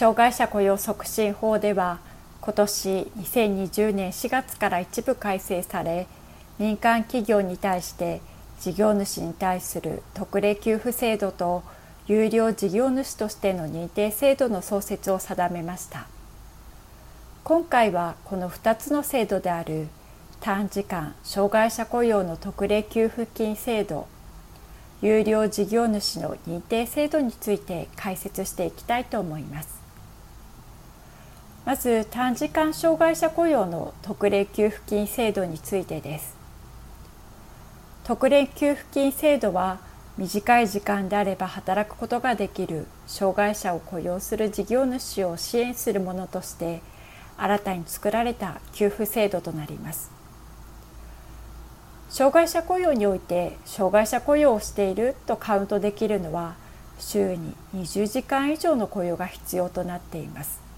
障害者雇用促進法では今年2020年4月から一部改正され民間企業に対して事業主に対する特例給付制度と有料事業主としての認定制度の創設を定めました。今回はこの2つの制度である短時間障害者雇用の特例給付金制度有料事業主の認定制度について解説していきたいと思います。まず短時間障害者雇用の特例給付金制度についてです。特例給付金制度は短い時間であれば働くことができる障害者を雇用する事業主を支援するものとして新たに作られた給付制度となります。障害者雇用において障害者雇用をしているとカウントできるのは週に20時間以上の雇用が必要となっています。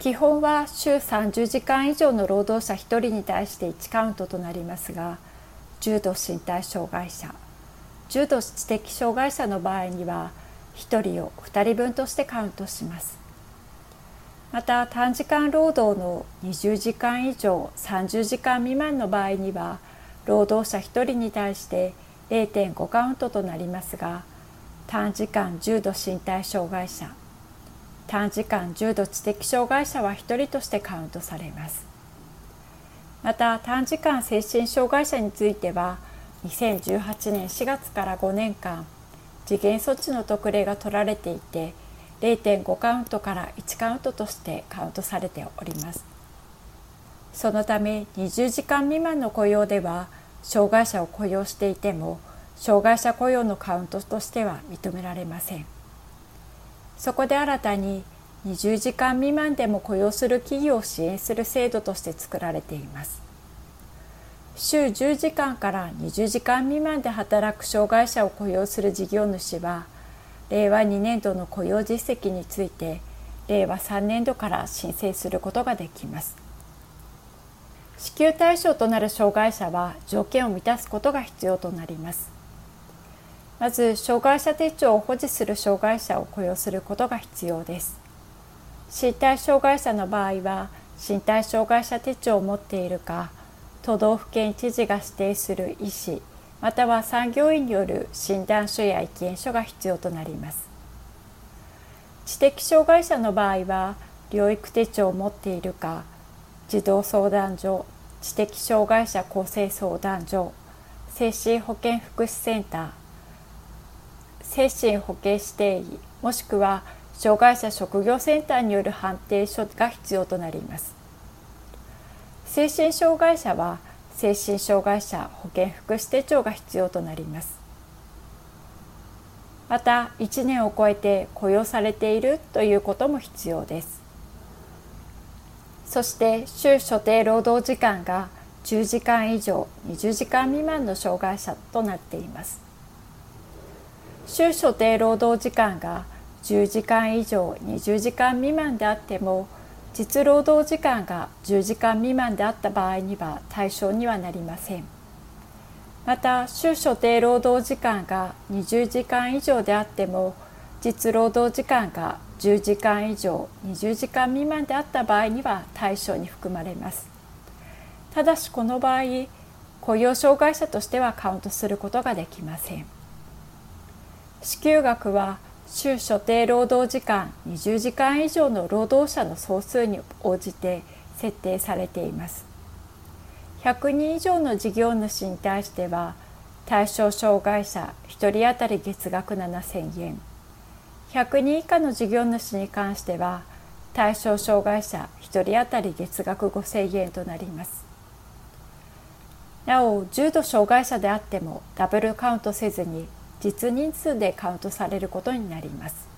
基本は週30時間以上の労働者1人に対して1カウントとなりますが重度身体障害者重度知的障害者の場合には1人を2人分としてカウントします。また短時間労働の20時間以上30時間未満の場合には労働者1人に対して0.5カウントとなりますが短時間重度身体障害者短時間重度知的障害者は1人としてカウントされますまた短時間精神障害者については2018年4月から5年間次元措置の特例が取られていて0.5カウントから1カウントとしてカウントされておりますそのため20時間未満の雇用では障害者を雇用していても障害者雇用のカウントとしては認められません。そこで新たに20時間未満でも雇用する企業を支援する制度として作られています。週10時間から20時間未満で働く障害者を雇用する事業主は令和2年度の雇用実績について令和3年度から申請することができます。支給対象となる障害者は条件を満たすことが必要となります。まず障害者手帳を保持する障害者を雇用することが必要です。身体障害者の場合は身体障害者手帳を持っているか都道府県知事が指定する医師または産業医による診断書や意見書が必要となります。知的障害者の場合は療育手帳を持っているか児童相談所知的障害者厚生相談所精神保健福祉センター精神保健指定医もしくは障害者職業センターによる判定書が必要となります。精神障害者は精神障害者保健福祉手帳が必要となります。また1年を超えて雇用されているということも必要です。そして週所定労働時間が10時間以上20時間未満の障害者となっています。週所定労働時間が10時間以上20時間未満であっても実労働時間が10時間未満であった場合には対象にはなりません。また週所定労働時間が20時間以上であっても実労働時間が10時間以上20時間未満であった場合には対象に含まれます。ただしこの場合雇用障害者としてはカウントすることができません。支給額は週所定労働時間20時間以上の労働者の総数に応じて設定されています。100人以上の事業主に対しては対象障害者1人当たり月額7000円。100人以下の事業主に関しては対象障害者1人当たり月額5000円となります。なお重度障害者であってもダブルカウントせずに実人数でカウントされることになります。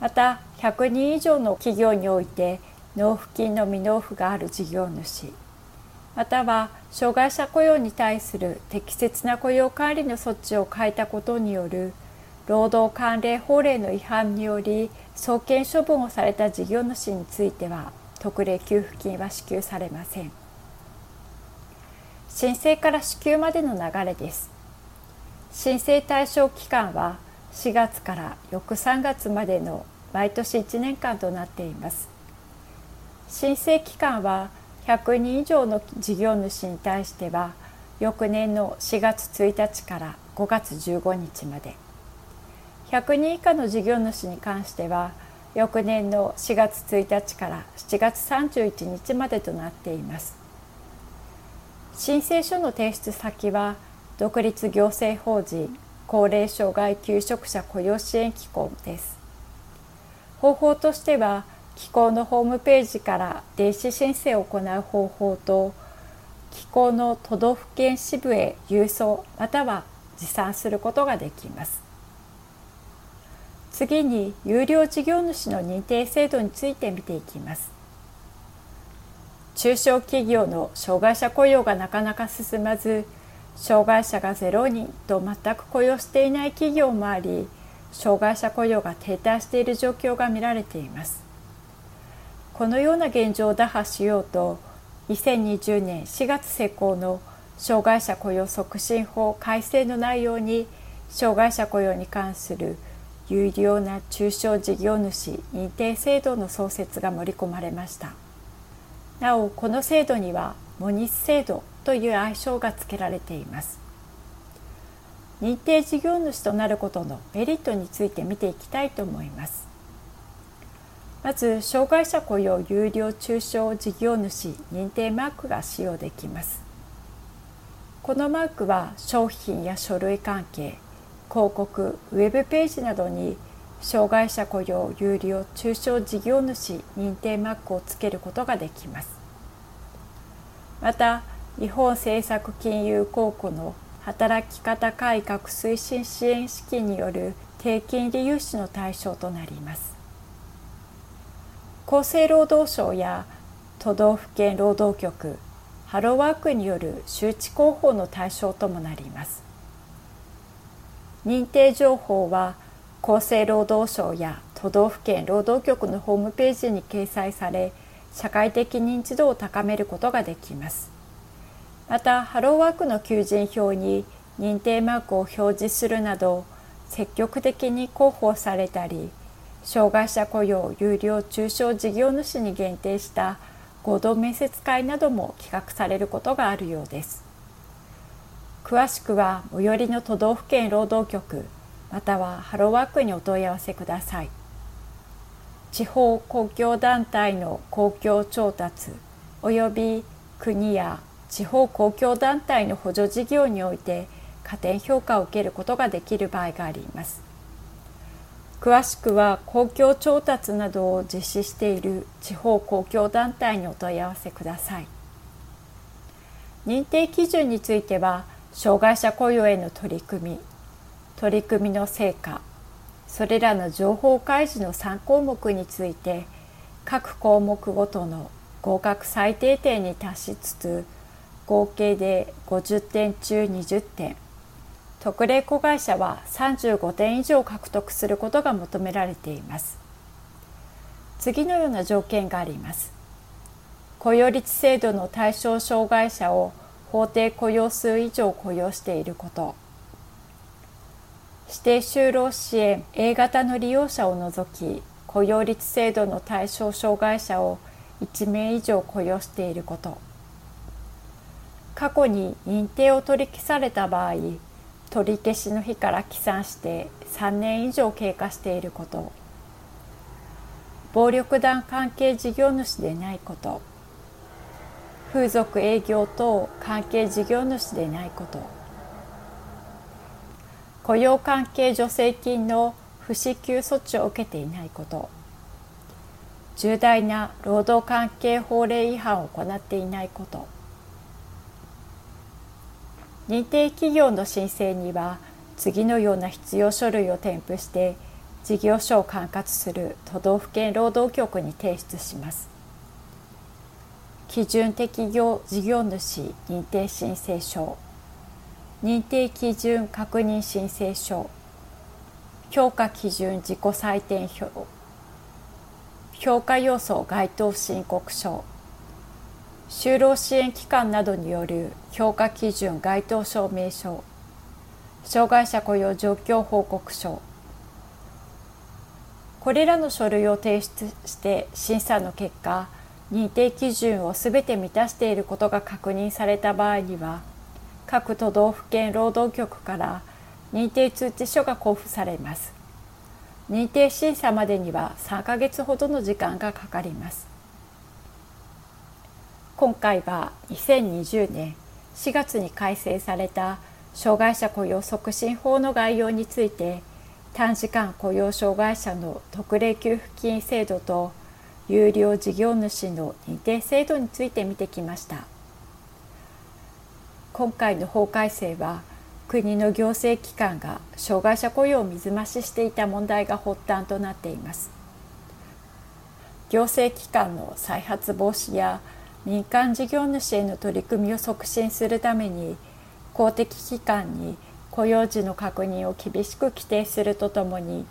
また100人以上の企業において納付金の未納付がある事業主または障害者雇用に対する適切な雇用管理の措置を変えたことによる労働関連法令の違反により送検処分をされた事業主については特例給付金は支給されません。申請から支給までの流れです。申請対象期間は4月から翌3月までの毎年1年間となっています。申請期間は100人以上の事業主に対しては翌年の4月1日から5月15日まで。100人以下の事業主に関しては翌年の4月1日から7月31日までとなっています。申請書の提出先は独立行政法人高齢障害求職者雇用支援機構です。方法としては機構のホームページから電子申請を行う方法と機構の都道府県支部へ郵送または持参することができます。次に有料事業主の認定制度について見ていきます。中小企業の障害者雇用がなかなか進まず障害者が0人と全く雇用していない企業もあり障害者雇用が停滞している状況が見られています。このような現状を打破しようと2020年4月施行の障害者雇用促進法改正の内容に障害者雇用に関する有料な中小事業主認定制度の創設が盛り込まれました。なおこの制度にはモニス制度という愛称が付けられています。認定事業主となることのメリットについて見ていきたいと思います。まず障害者雇用有料中小事業主認定マークが使用できます。このマークは商品や書類関係広告ウェブページなどに障害者雇用有料中小事業主認定マークをつけることができます。また日本政策金融公庫の働き方改革推進支援資金による低金利融資の対象となります。厚生労働省や都道府県労働局ハローワークによる周知広報の対象ともなります。認定情報は厚生労働省や都道府県労働局のホームページに掲載され社会的認知度を高めることができます。またハローワークの求人票に認定マークを表示するなど積極的に広報されたり障害者雇用有料中小事業主に限定した合同面接会なども企画されることがあるようです。詳しくは最寄りの都道府県労働局またはハローワークにお問い合わせください。地方公共団体の公共調達及び国や地方公共団体の補助事業において加点評価を受けることができる場合があります。詳しくは公共調達などを実施している地方公共団体にお問い合わせください。認定基準については障害者雇用への取り組み取り組みの成果それらの情報開示の3項目について各項目ごとの合格最低点に達しつつ合計で50点中20点。特例子会社は35点以上獲得することが求められています。次のような条件があります。雇用率制度の対象障害者を法定雇用数以上雇用していること。指定就労支援 A 型の利用者を除き雇用率制度の対象障害者を1名以上雇用していること。過去に認定を取り消された場合取り消しの日から起算して3年以上経過していること。暴力団関係事業主でないこと。風俗営業等関係事業主でないこと。雇用関係助成金の不支給措置を受けていないこと。重大な労働関係法令違反を行っていないこと。認定企業の申請には次のような必要書類を添付して事業所を管轄する都道府県労働局に提出します。基準適業事業主認定申請書。認定基準確認申請書。評価基準自己採点表。評価要素該当申告書。就労支援機関などによる評価基準該当証明書障害者雇用状況報告書。これらの書類を提出して審査の結果認定基準をすべて満たしていることが確認された場合には各都道府県労働局から認定通知書が交付されます。認定審査までには3ヶ月ほどの時間がかかります。今回は2020年4月に改正された障害者雇用促進法の概要について短時間雇用障害者の特例給付金制度と有料事業主の認定制度について見てきました。今回の法改正は国の行政機関が障害者雇用を水増ししていた問題が発端となっています。行政機関の再発防止や民間事業主への取り組みを促進するために公的機関に雇用時の確認を厳しく規定するとともに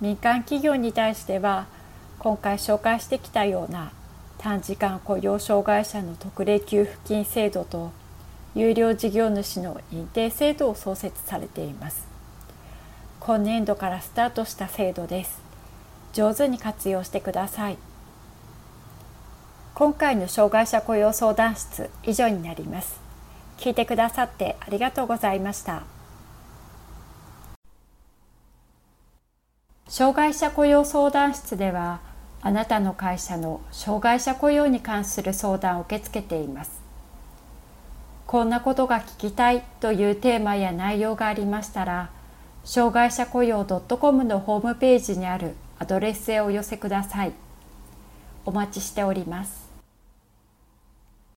民間企業に対しては今回紹介してきたような短時間雇用障害者の特例給付金制度と有料事業主の認定制度を創設されています。今年度からスタートした制度です。上手に活用してください。今回の障害者雇用相談室以上になります。聞いてくださってありがとうございました。障害者雇用相談室ではあなたの会社の障害者雇用に関する相談を受け付けています。こんなことが聞きたいというテーマや内容がありましたら障害者雇用 .com のホームページにあるアドレスへお寄せください。お待ちしております。